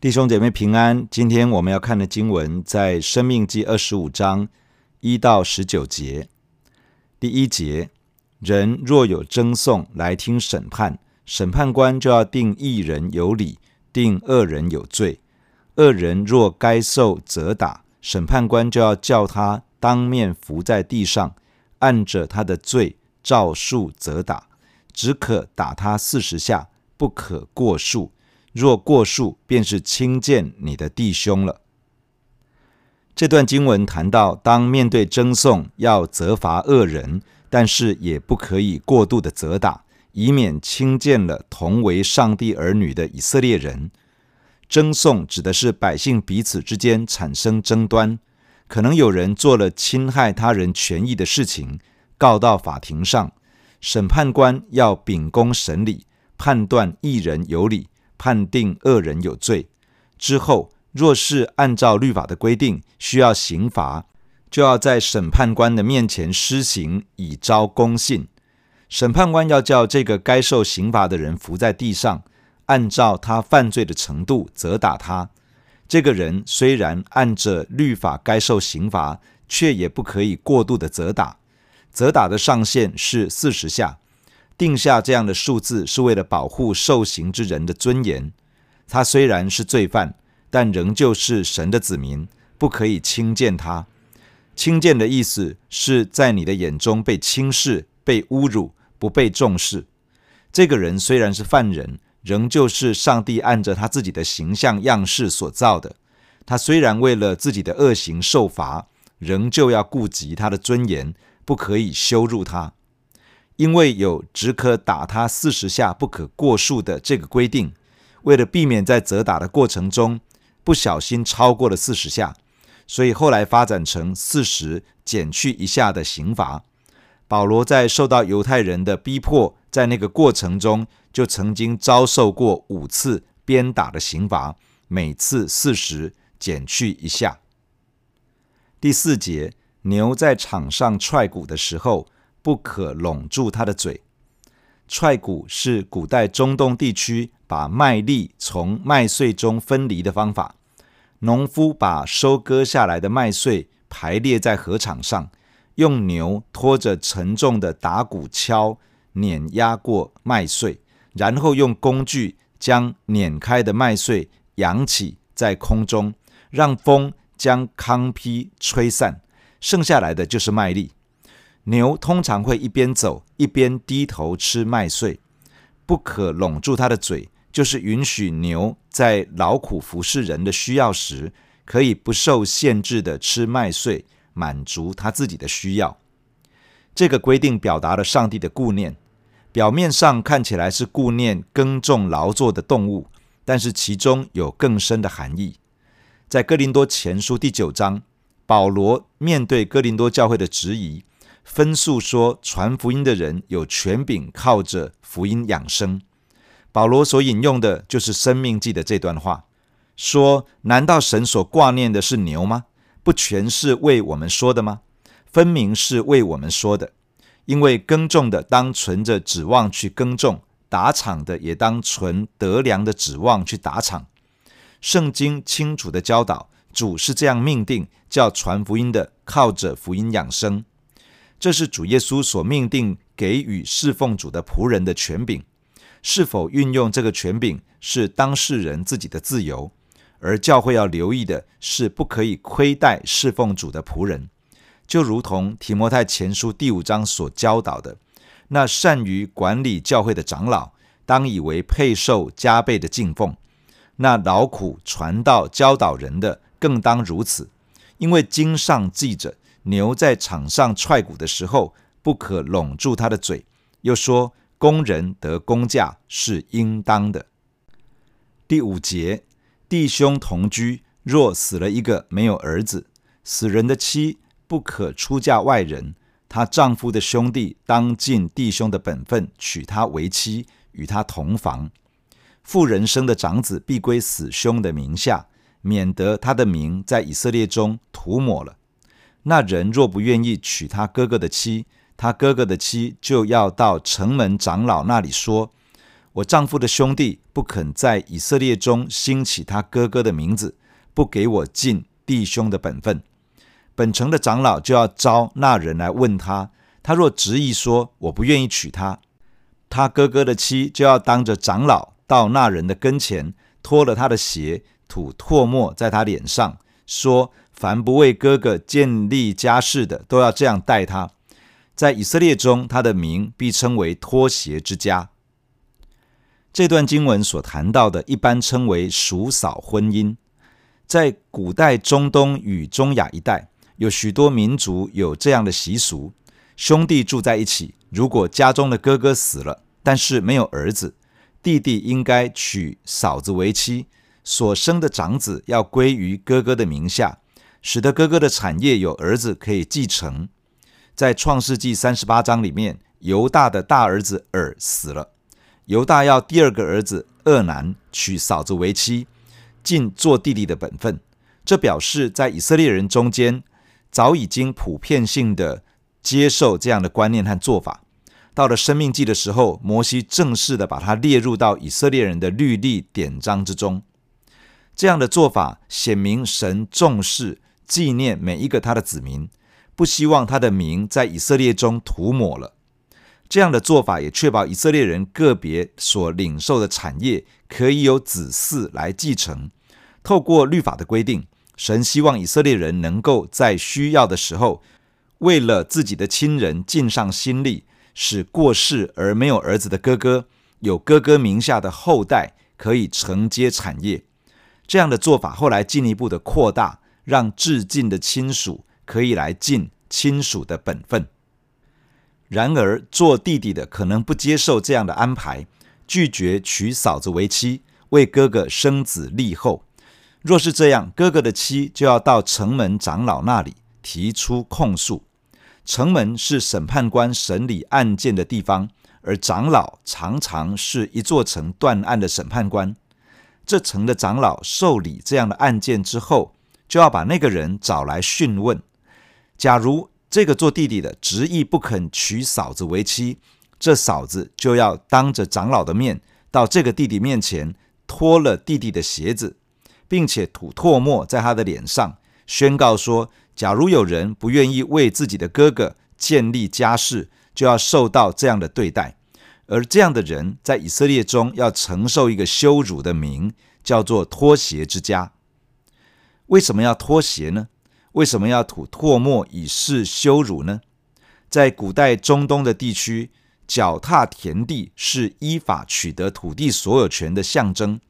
弟兄姐妹平安，今天我们要看的经文在《生命记》二十五章一到十九节。第一节，人若有争讼来听审判，审判官就要定一人有理，定恶人有罪。恶人若该受责打，审判官就要叫他当面伏在地上，按着他的罪照数责打，只可打他四十下，不可过数。若过数，便是轻贱你的弟兄了。这段经文谈到，当面对争讼，要责罚恶人，但是也不可以过度的责打，以免轻贱了同为上帝儿女的以色列人。争讼指的是百姓彼此之间产生争端，可能有人做了侵害他人权益的事情，告到法庭上，审判官要秉公审理，判断一人有理。判定恶人有罪之后，若是按照律法的规定需要刑罚，就要在审判官的面前施行，以昭公信。审判官要叫这个该受刑罚的人伏在地上，按照他犯罪的程度责打他。这个人虽然按着律法该受刑罚，却也不可以过度的责打。责打的上限是四十下。定下这样的数字是为了保护受刑之人的尊严。他虽然是罪犯，但仍旧是神的子民，不可以轻贱他。轻贱的意思是在你的眼中被轻视、被侮辱、不被重视。这个人虽然是犯人，仍旧是上帝按着他自己的形象样式所造的。他虽然为了自己的恶行受罚，仍旧要顾及他的尊严，不可以羞辱他。因为有只可打他四十下，不可过数的这个规定，为了避免在责打的过程中不小心超过了四十下，所以后来发展成四十减去一下的刑罚。保罗在受到犹太人的逼迫，在那个过程中就曾经遭受过五次鞭打的刑罚，每次四十减去一下。第四节，牛在场上踹鼓的时候，不可拢住他的嘴。踹鼓是古代中东地区把麦粒从麦穗中分离的方法。农夫把收割下来的麦穗排列在禾场上，用牛拖着沉重的打鼓敲碾压过麦穗，然后用工具将碾开的麦穗扬起在空中，让风将糠坯吹散，剩下来的就是麦粒。牛通常会一边走一边低头吃麦穗，不可拢住它的嘴，就是允许牛在劳苦服侍人的需要时，可以不受限制的吃麦穗，满足他自己的需要。这个规定表达了上帝的顾念，表面上看起来是顾念耕种劳作的动物，但是其中有更深的含义。在哥林多前书第九章，保罗面对哥林多教会的质疑。分诉说，传福音的人有权柄，靠着福音养生。保罗所引用的就是《生命记》的这段话，说：“难道神所挂念的是牛吗？不全是为我们说的吗？分明是为我们说的。因为耕种的当存着指望去耕种，打场的也当存得粮的指望去打场。圣经清楚地教导，主是这样命定，叫传福音的靠着福音养生。”这是主耶稣所命定给予侍奉主的仆人的权柄，是否运用这个权柄是当事人自己的自由，而教会要留意的是不可以亏待侍奉主的仆人，就如同提摩太前书第五章所教导的，那善于管理教会的长老，当以为配受加倍的敬奉；那劳苦传道教导人的，更当如此，因为经上记着。牛在场上踹鼓的时候，不可拢住他的嘴。又说，工人得工价是应当的。第五节，弟兄同居，若死了一个没有儿子，死人的妻不可出嫁外人，她丈夫的兄弟当尽弟兄的本分，娶她为妻，与她同房。妇人生的长子必归死兄的名下，免得他的名在以色列中涂抹了。那人若不愿意娶他哥哥的妻，他哥哥的妻就要到城门长老那里说：“我丈夫的兄弟不肯在以色列中兴起他哥哥的名字，不给我尽弟兄的本分。本城的长老就要招那人来问他，他若执意说我不愿意娶她，他哥哥的妻就要当着长老到那人的跟前，脱了他的鞋，吐唾沫在他脸上，说：凡不为哥哥建立家室的，都要这样待他。在以色列中，他的名必称为脱鞋之家。这段经文所谈到的，一般称为叔嫂婚姻。在古代中东与中亚一带，有许多民族有这样的习俗：兄弟住在一起，如果家中的哥哥死了，但是没有儿子，弟弟应该娶嫂子为妻，所生的长子要归于哥哥的名下，使得哥哥的产业有儿子可以继承。在创世纪三十八章里面，犹大的大儿子珥死了。犹大要第二个儿子厄南娶嫂子为妻，尽做弟弟的本分。这表示在以色列人中间早已经普遍性的接受这样的观念和做法。到了生命记的时候，摩西正式的把它列入到以色列人的律例典章之中。这样的做法显明神重视纪念每一个他的子民，不希望他的名在以色列中涂抹了。这样的做法也确保以色列人个别所领受的产业可以由子嗣来继承。透过律法的规定，神希望以色列人能够在需要的时候，为了自己的亲人尽上心力，使过世而没有儿子的哥哥有哥哥名下的后代可以承接产业。这样的做法后来进一步的扩大，让至近的亲属可以来尽亲属的本分。然而，做弟弟的可能不接受这样的安排，拒绝娶嫂子为妻，为哥哥生子立后。若是这样，哥哥的妻就要到城门长老那里提出控诉。城门是审判官审理案件的地方，而长老常常是一座城断案的审判官。这城的长老受理这样的案件之后，就要把那个人找来讯问。假如这个做弟弟的执意不肯娶嫂子为妻，这嫂子就要当着长老的面到这个弟弟面前脱了弟弟的鞋子，并且吐唾沫在他的脸上，宣告说：假如有人不愿意为自己的哥哥建立家室，就要受到这样的对待。而这样的人在以色列中要承受一个羞辱的名，叫做脱鞋之家。为什么要脱鞋呢？为什么要吐唾沫以示羞辱呢？在古代中东的地区，脚踏田地是依法取得土地所有权的象征。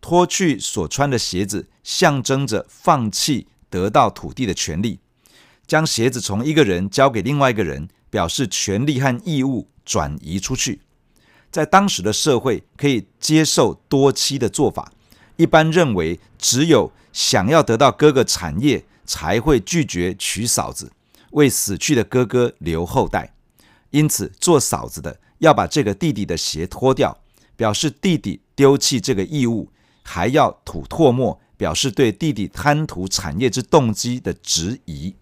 脱去所穿的鞋子，象征着放弃得到土地的权利。将鞋子从一个人交给另外一个人，表示权利和义务转移出去。在当时的社会，可以接受多妻的做法。一般认为，只有想要得到哥哥产业。才会拒绝娶嫂子，为死去的哥哥留后代。因此，做嫂子的要把这个弟弟的鞋脱掉，表示弟弟丢弃这个义务；还要吐唾沫，表示对弟弟贪图产业之动机的质疑。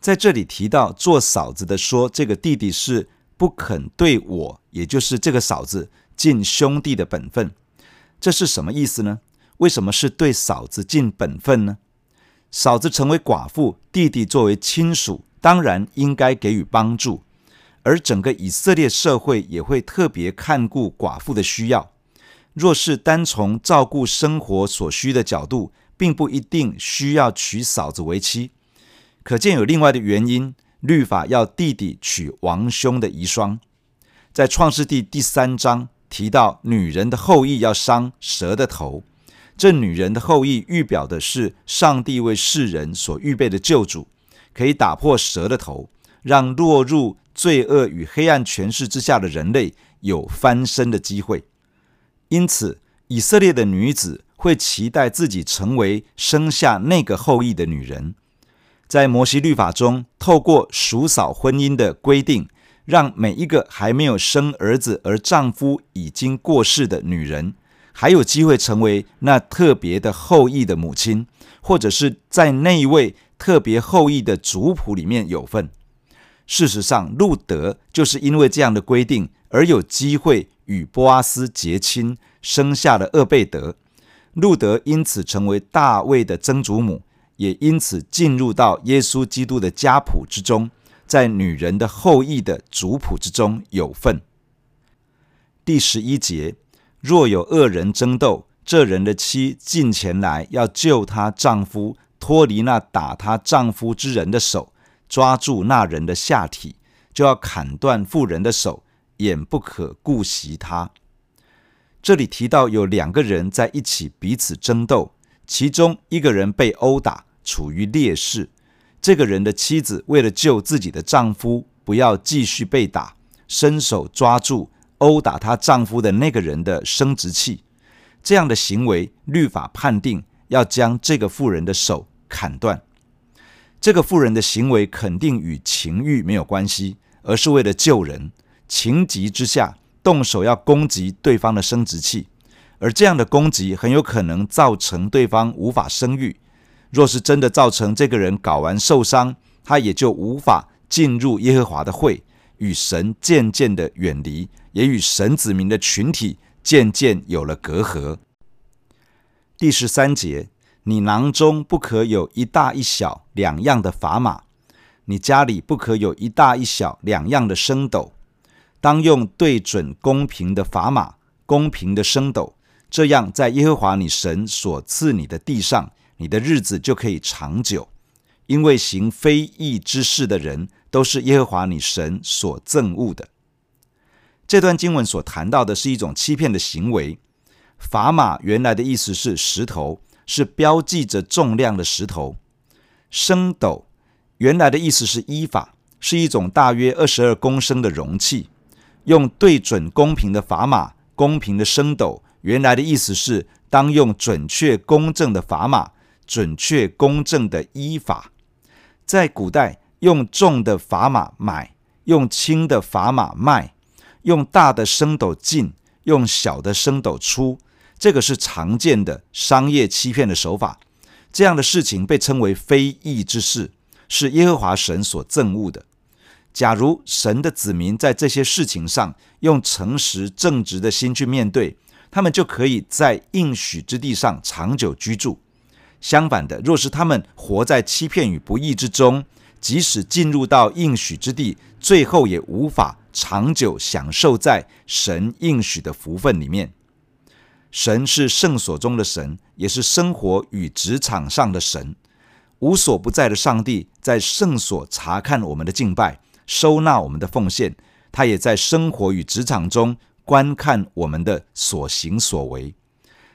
在这里提到做嫂子的说，这个弟弟是不肯对我，也就是这个嫂子尽兄弟的本分。这是什么意思呢？为什么是对嫂子尽本分呢？嫂子成为寡妇，弟弟作为亲属，当然应该给予帮助，而整个以色列社会也会特别看顾寡妇的需要。若是单从照顾生活所需的角度，并不一定需要娶嫂子为妻。可见有另外的原因，律法要弟弟娶王兄的遗孀。在创世记第三章提到，女人的后裔要伤蛇的头。这女人的后裔预表的是上帝为世人所预备的救主，可以打破蛇的头，让落入罪恶与黑暗权势之下的人类有翻身的机会。因此，以色列的女子会期待自己成为生下那个后裔的女人。在摩西律法中，透过叔嫂婚姻的规定，让每一个还没有生儿子而丈夫已经过世的女人，还有机会成为那特别的后裔的母亲，或者是在那一位特别后裔的族谱里面有份。事实上，路德就是因为这样的规定而有机会与波阿斯结亲，生下了厄贝德。路德因此成为大卫的曾祖母，也因此进入到耶稣基督的家谱之中，在女人的后裔的族谱之中有份。第十一节，若有恶人争斗，这人的妻近前来要救她丈夫脱离那打她丈夫之人的手，抓住那人的下体，就要砍断妇人的手，眼不可顾惜她。这里提到有两个人在一起彼此争斗，其中一个人被殴打，处于劣势。这个人的妻子为了救自己的丈夫，不要继续被打，伸手抓住殴打她丈夫的那个人的生殖器。这样的行为，律法判定要将这个妇人的手砍断。这个妇人的行为肯定与情欲没有关系，而是为了救人，情急之下。动手要攻击对方的生殖器，而这样的攻击很有可能造成对方无法生育。若是真的造成这个人睾丸受伤，他也就无法进入耶和华的会，与神渐渐的远离，也与神子民的群体渐渐有了隔阂。第十三节，你囊中不可有一大一小两样的砝码，你家里不可有一大一小两样的升斗。当用对准公平的砝码，公平的升斗，这样在耶和华你神所赐你的地上，你的日子就可以长久。因为行非义之事的人，都是耶和华你神所憎恶的。这段经文所谈到的是一种欺骗的行为。砝码原来的意思是石头，是标记着重量的石头。升斗原来的意思是伊法，是一种大约二十二公升的容器。用对准公平的砝码，公平的升斗，原来的意思是当用准确公正的砝码，准确公正的依法。在古代，用重的砝码买，用轻的砝码卖，用大的升斗进，用小的升斗出，这个是常见的商业欺骗的手法。这样的事情被称为非义之事，是耶和华神所憎恶的。假如神的子民在这些事情上用诚实正直的心去面对，他们就可以在应许之地上长久居住。相反的，若是他们活在欺骗与不义之中，即使进入到应许之地，最后也无法长久享受在神应许的福分里面。神是圣所中的神，也是生活与职场上的神。无所不在的上帝在圣所查看我们的敬拜。收纳我们的奉献，他也在生活与职场中观看我们的所行所为，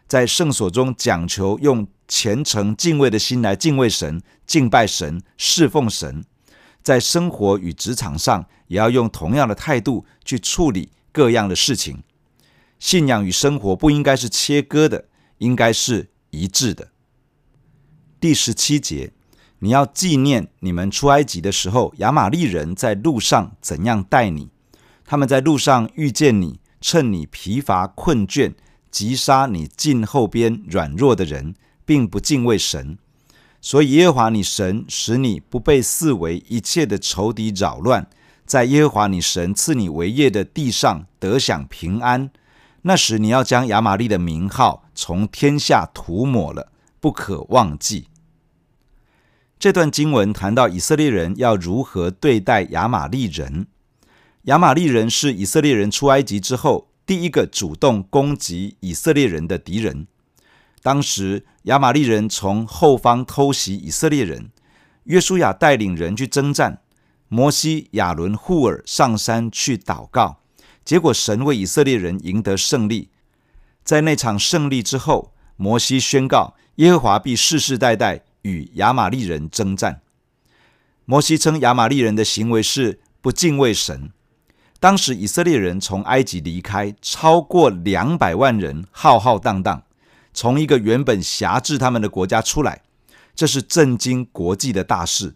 在圣所中讲求用虔诚敬畏的心来敬畏神、敬拜神、侍奉神，在生活与职场上也要用同样的态度去处理各样的事情。信仰与生活不应该是切割的，应该是一致的。第十七节。你要纪念你们出埃及的时候，亚玛力人在路上怎样待你？他们在路上遇见你，趁你疲乏困倦，击杀你近后边软弱的人，并不敬畏神。所以耶和华你神使你不被四围一切的仇敌扰乱，在耶和华你神赐你为业的地上得享平安。那时你要将亚玛利的名号从天下涂抹了，不可忘记。这段经文谈到以色列人要如何对待亚玛利人。亚玛利人是以色列人出埃及之后第一个主动攻击以色列人的敌人。当时亚玛力人从后方偷袭以色列人，约书亚带领人去征战，摩西、亚伦、户珥上山去祷告，结果神为以色列人赢得胜利。在那场胜利之后，摩西宣告耶和华必世世代代与亚玛力人征战，摩西称亚玛力人的行为是不敬畏神。当时以色列人从埃及离开，超过两百万人浩浩荡荡，从一个原本辖制他们的国家出来，这是震惊国际的大事。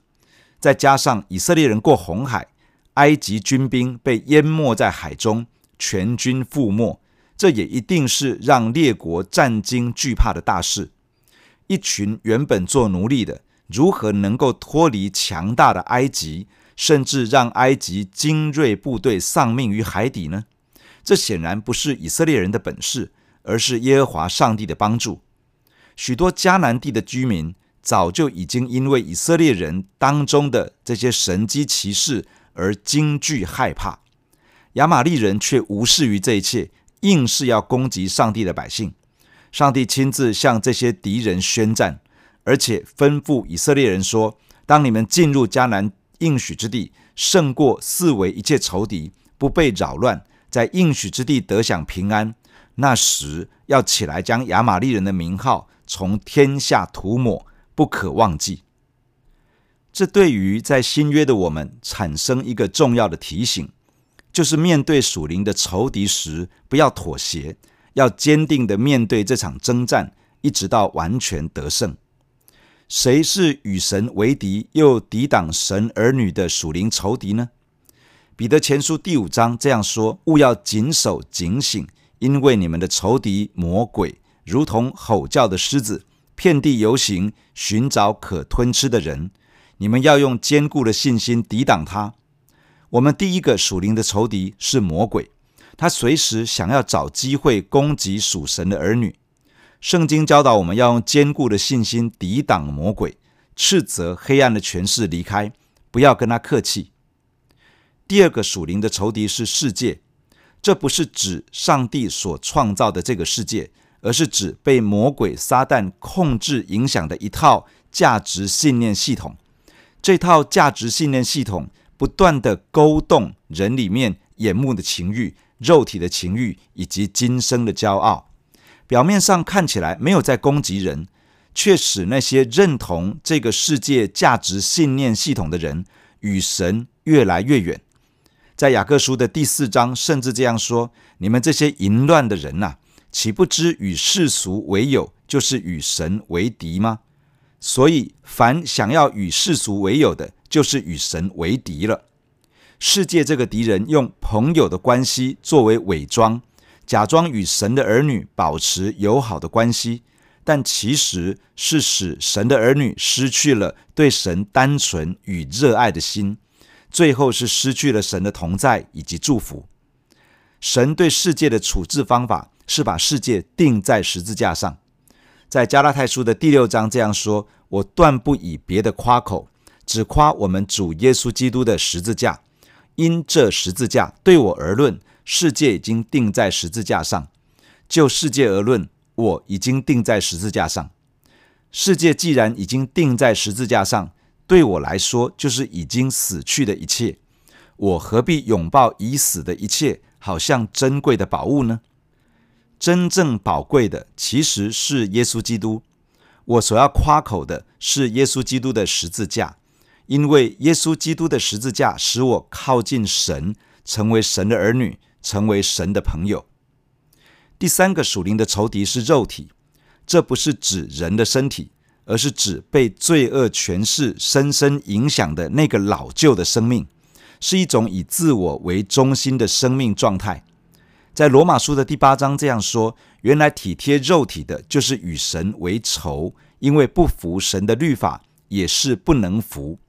再加上以色列人过红海，埃及军兵被淹没在海中，全军覆没，这也一定是让列国战惊惧怕的大事。一群原本做奴隶的，如何能够脱离强大的埃及，甚至让埃及精锐部队丧命于海底呢？这显然不是以色列人的本事，而是耶和华上帝的帮助。许多迦南地的居民早就已经因为以色列人当中的这些神迹奇事而惊惧害怕，亚玛力人却无视于这一切，硬是要攻击上帝的百姓。上帝亲自向这些敌人宣战，而且吩咐以色列人说：“当你们进入迦南应许之地，胜过四围一切仇敌，不被扰乱，在应许之地得享平安，那时要起来将亚玛利人的名号。”从天下涂抹，不可忘记。这对于在新约的我们产生一个重要的提醒，就是面对属灵的仇敌时，不要妥协，要坚定地面对这场征战，一直到完全得胜。谁是与神为敌又抵挡神儿女的属灵仇敌呢？彼得前书第五章这样说：“勿要谨守警醒，因为你们的仇敌魔鬼。”如同吼叫的狮子，遍地游行，寻找可吞吃的人。你们要用坚固的信心抵挡他。我们第一个属灵的仇敌是魔鬼，他随时想要找机会攻击属神的儿女。圣经教导我们要用坚固的信心抵挡魔鬼，斥责黑暗的权势离开，不要跟他客气。第二个属灵的仇敌是世界，这不是指上帝所创造的这个世界。而是指被魔鬼撒旦控制影响的一套价值信念系统。这套价值信念系统不断地勾动人里面眼目的情欲、肉体的情欲以及今生的骄傲。表面上看起来没有在攻击人，却使那些认同这个世界价值信念系统的人与神越来越远。在雅各书的第四章，甚至这样说：“你们这些淫乱的人呐、啊！”岂不知与世俗为友，就是与神为敌吗？所以，凡想要与世俗为友的，就是与神为敌了。世界这个敌人用朋友的关系作为伪装，假装与神的儿女保持友好的关系，但其实是使神的儿女失去了对神单纯与热爱的心，最后是失去了神的同在以及祝福。神对世界的处置方法，是把世界钉在十字架上，在加拉太书的第六章这样说：“我断不以别的夸口，只夸我们主耶稣基督的十字架。因这十字架对我而论，世界已经钉在十字架上；就世界而论，我已经钉在十字架上。世界既然已经钉在十字架上，对我来说就是已经死去的一切。我何必拥抱已死的一切，好像珍贵的宝物呢？”真正宝贵的其实是耶稣基督。我所要夸口的是耶稣基督的十字架，因为耶稣基督的十字架使我靠近神，成为神的儿女，成为神的朋友。第三个属灵的仇敌是肉体，这不是指人的身体，而是指被罪恶权势深深影响的那个老旧的生命，是一种以自我为中心的生命状态。在罗马书的第八章这样说：原来体贴肉体的，就是与神为仇，因为不服神的律法，也是不能服。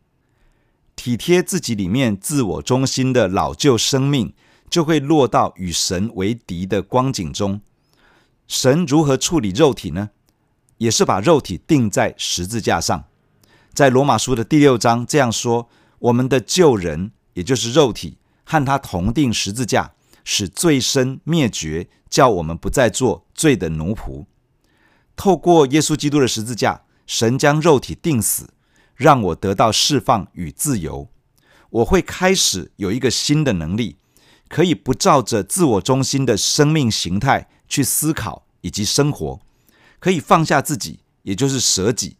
体贴自己里面自我中心的老旧生命，就会落到与神为敌的光景中。神如何处理肉体呢？也是把肉体钉在十字架上。在罗马书的第六章这样说：我们的旧人，也就是肉体，和他同钉十字架。使罪身灭绝，叫我们不再做罪的奴仆。透过耶稣基督的十字架，神将肉体钉死，让我得到释放与自由。我会开始有一个新的能力，可以不照着自我中心的生命形态去思考以及生活，可以放下自己，也就是舍己，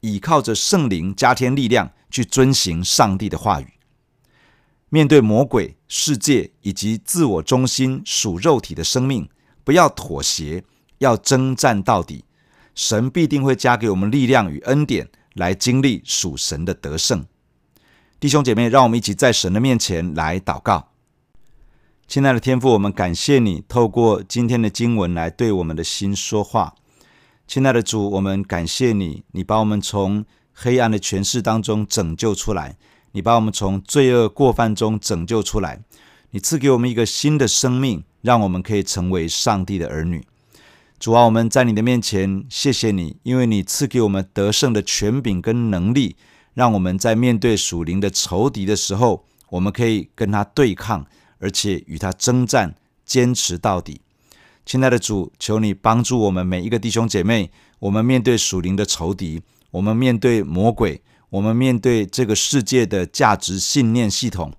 倚靠着圣灵加添力量去遵行上帝的话语。面对魔鬼、世界以及自我中心属肉体的生命，不要妥协，要征战到底。神必定会加给我们力量与恩典，来经历属神的得胜。弟兄姐妹，让我们一起在神的面前来祷告。亲爱的天父，我们感谢你透过今天的经文来对我们的心说话。亲爱的主，我们感谢你，你把我们从黑暗的权势当中拯救出来。你把我们从罪恶过犯中拯救出来，你赐给我们一个新的生命，让我们可以成为上帝的儿女。主啊，我们在你的面前，谢谢你，因为你赐给我们得胜的权柄跟能力，让我们在面对属灵的仇敌的时候，我们可以跟他对抗，而且与他征战，坚持到底。亲爱的主，求你帮助我们每一个弟兄姐妹，我们面对属灵的仇敌，我们面对魔鬼。我们面对这个世界的价值信念系统，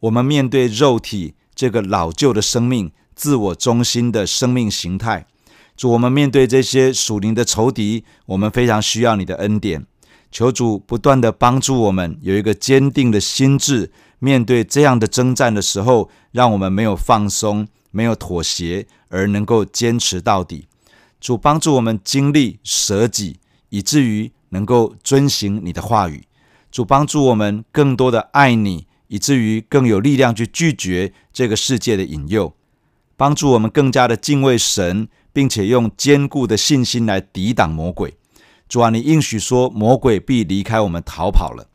我们面对肉体这个老旧的生命、自我中心的生命形态，主，我们面对这些属灵的仇敌，我们非常需要你的恩典。求主不断地帮助我们有一个坚定的心智，面对这样的征战的时候，让我们没有放松、没有妥协，而能够坚持到底。主帮助我们经历舍己，以至于。能够遵行你的话语，主帮助我们更多的爱你，以至于更有力量去拒绝这个世界的引诱，帮助我们更加的敬畏神，并且用坚固的信心来抵挡魔鬼。主啊，你应许说魔鬼必离开我们逃跑了。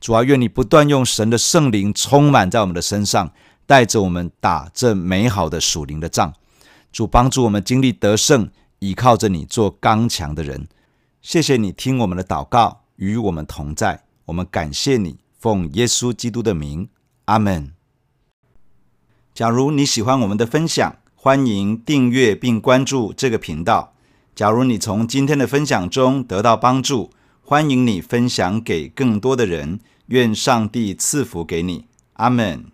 主啊，愿你不断用神的圣灵充满在我们的身上，带着我们打这美好的属灵的仗。主帮助我们经历得胜，倚靠着你做刚强的人。谢谢你听我们的祷告，与我们同在。我们感谢你，奉耶稣基督的名，阿门。假如你喜欢我们的分享，欢迎订阅并关注这个频道。假如你从今天的分享中得到帮助，欢迎你分享给更多的人。愿上帝赐福给你，阿门。